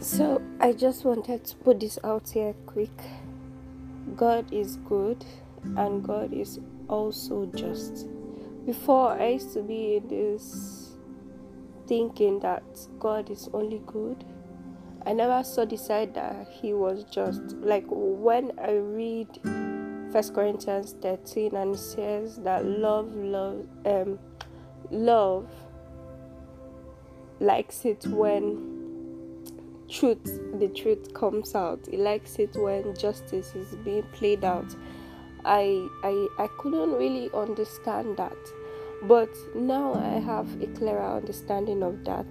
So, I just wanted to put this out here quick. God is good and God is also just. Before, I used to be in this thinking that God is only good. I never saw the side that He was just. Like when I read First Corinthians 13 and it says that love, love, um, love likes it when truth the truth comes out. He likes it when justice is being played out. I i i couldn't really understand that. But now i have a clearer understanding of that.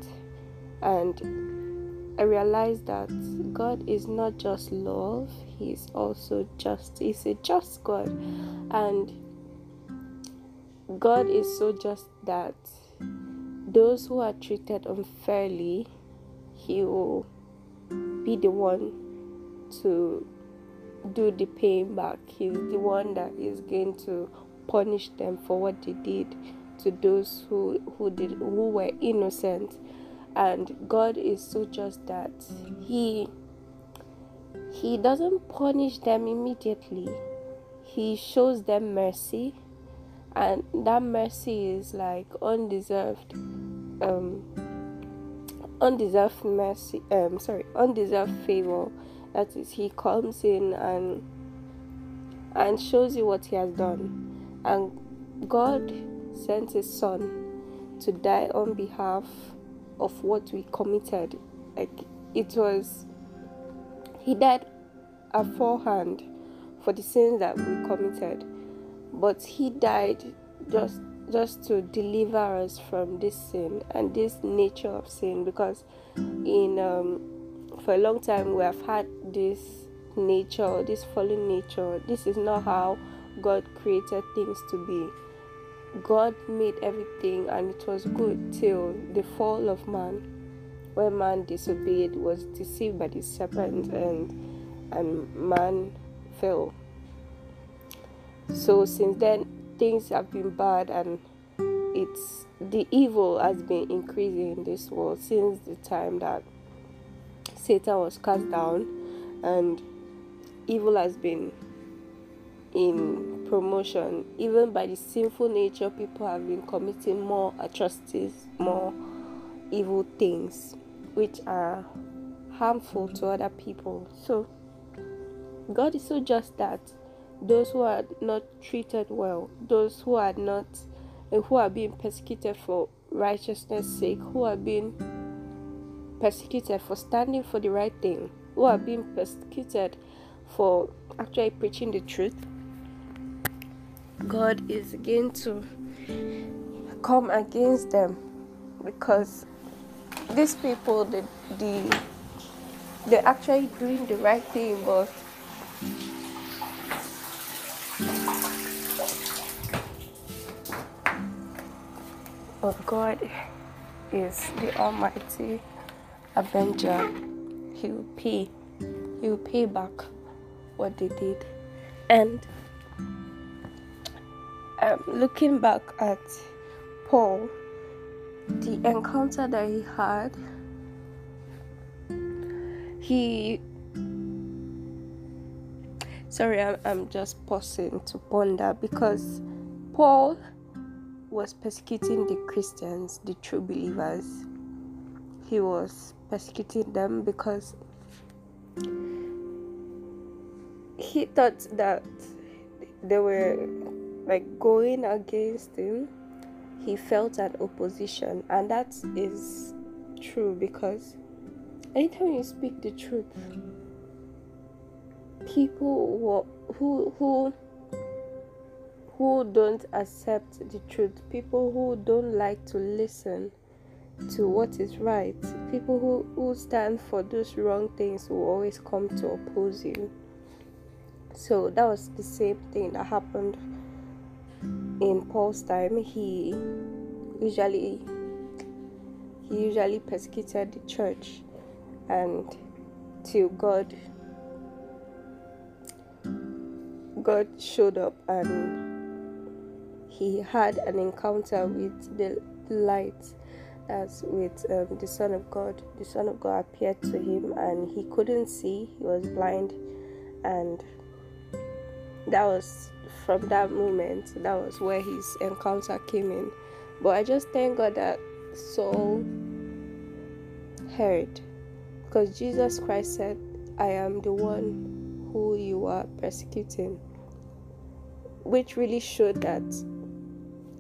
And i realize that god is not just love he's also just he's a just god. And god is so just that those who are treated unfairly he will be the one to do the paying back. He's the one that is going to punish them for what they did to those who who did who were innocent. And God is so just that he he doesn't punish them immediately. He shows them mercy and that mercy is like undeserved um undeserved mercy um sorry undeserved favor that is he comes in and and shows you what he has done. And god sent his son to die on behalf of what we committed. Like it was he died aforehand for the sins that we committed. But he died just just to deliver us from this sin and this nature of sin because in um, for a long time we have had this nature this fallen nature. This is not how god created things to be. God made everything and it was good till the fall of man when man disobeyed was deceived by the serpent and and man fell. So since then things have been bad and it's the evil has been increasing in this world since the time that Satan was cast down and evil has been in promotion. Even by the sinful nature people have been committing more atrocities more evil things which are harmful to other people. So god is so just that those who are not treated well, those who are not, uh, who are being persecuted for righteousness' sake, who are being persecuted for standing for the right thing, who are being persecuted for actually preaching the truth. God is going to come against them because these people, the, the they're actually doing the right thing, but God is the Almighty Avenger. He will pay. He will pay back what they did. And um, looking back at Paul, the encounter that he had, he. Sorry, I'm, I'm just pausing to ponder because Paul was persecuting the Christians, the true believers. He was persecuting them because he thought that they were like going against him. He felt an opposition, and that is true because anytime you speak the truth, people who who, who don't accept the truth, people who don't like to listen to what is right, people who, who stand for those wrong things will always come to oppose you. So that was the same thing that happened in Paul's time. He usually he usually persecuted the church and till God God showed up and he had an encounter with the light as with um, the Son of God. The Son of God appeared to him and he couldn't see, he was blind, and that was from that moment, that was where his encounter came in. But I just thank God that Saul heard because Jesus Christ said, I am the one who you are persecuting, which really showed that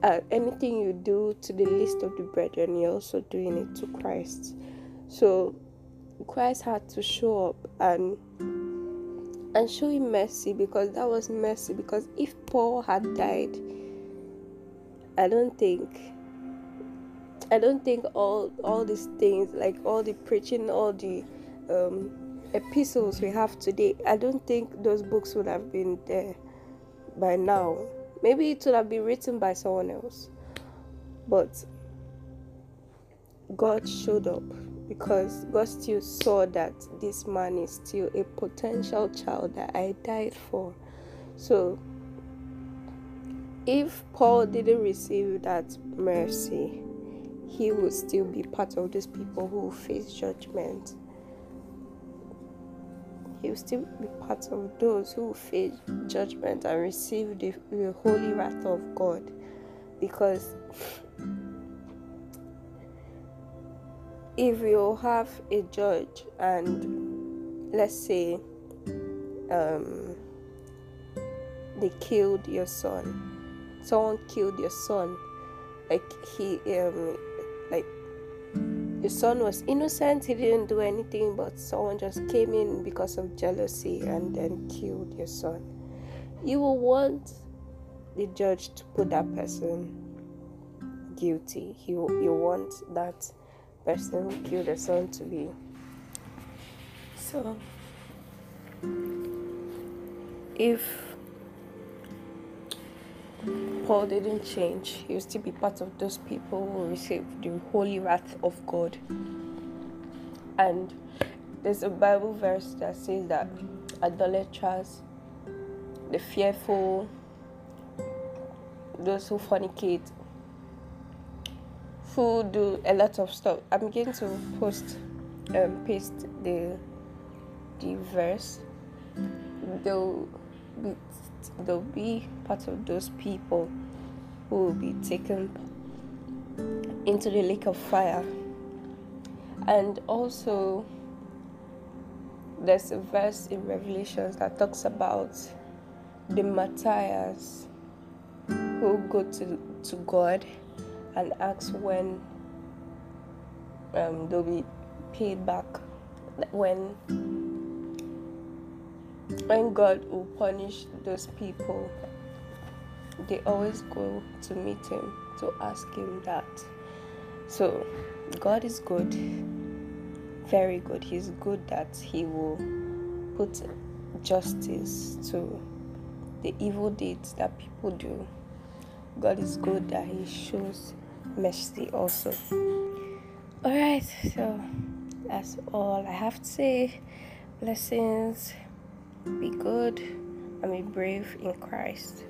uh, anything you do to the least of the brethren, you're also doing it to Christ. So Christ had to show up and and show him mercy because that was mercy. Because if Paul had died, I don't think I don't think all all these things like all the preaching, all the um, epistles we have today, I don't think those books would have been there by now. Maybe it would have been written by someone else. But God showed up because God still saw that this man is still a potential child that I died for. So if Paul didn't receive that mercy, he would still be part of those people who face judgment. He will still be part of those who face judgment and receive the, the holy wrath of God. Because if you have a judge and let's say um, they killed your son, someone killed your son, like he um, the son was innocent, he didn't do anything, but someone just came in because of jealousy and then killed your son. You will want the judge to put that person guilty. You you want that person who killed the son to be so if Paul didn't change, he will still be part of those people who receive the holy wrath of God. And there's a Bible verse that says that idolaters, the fearful, those who fornicate, who do a lot of stuff, I'm going to post um, paste the the verse. Be they'll be part of those people who will be taken into the lake of fire. And also, there's a verse in Revelations that talks about the martyrs who go to, to God and ask when um, they'll be paid back, when when God will punish those people, they always go to meet Him to ask Him that. So, God is good, very good. He's good that He will put justice to the evil deeds that people do. God is good that He shows mercy also. Alright, so that's all I have to say. Blessings be good and be brave in Christ.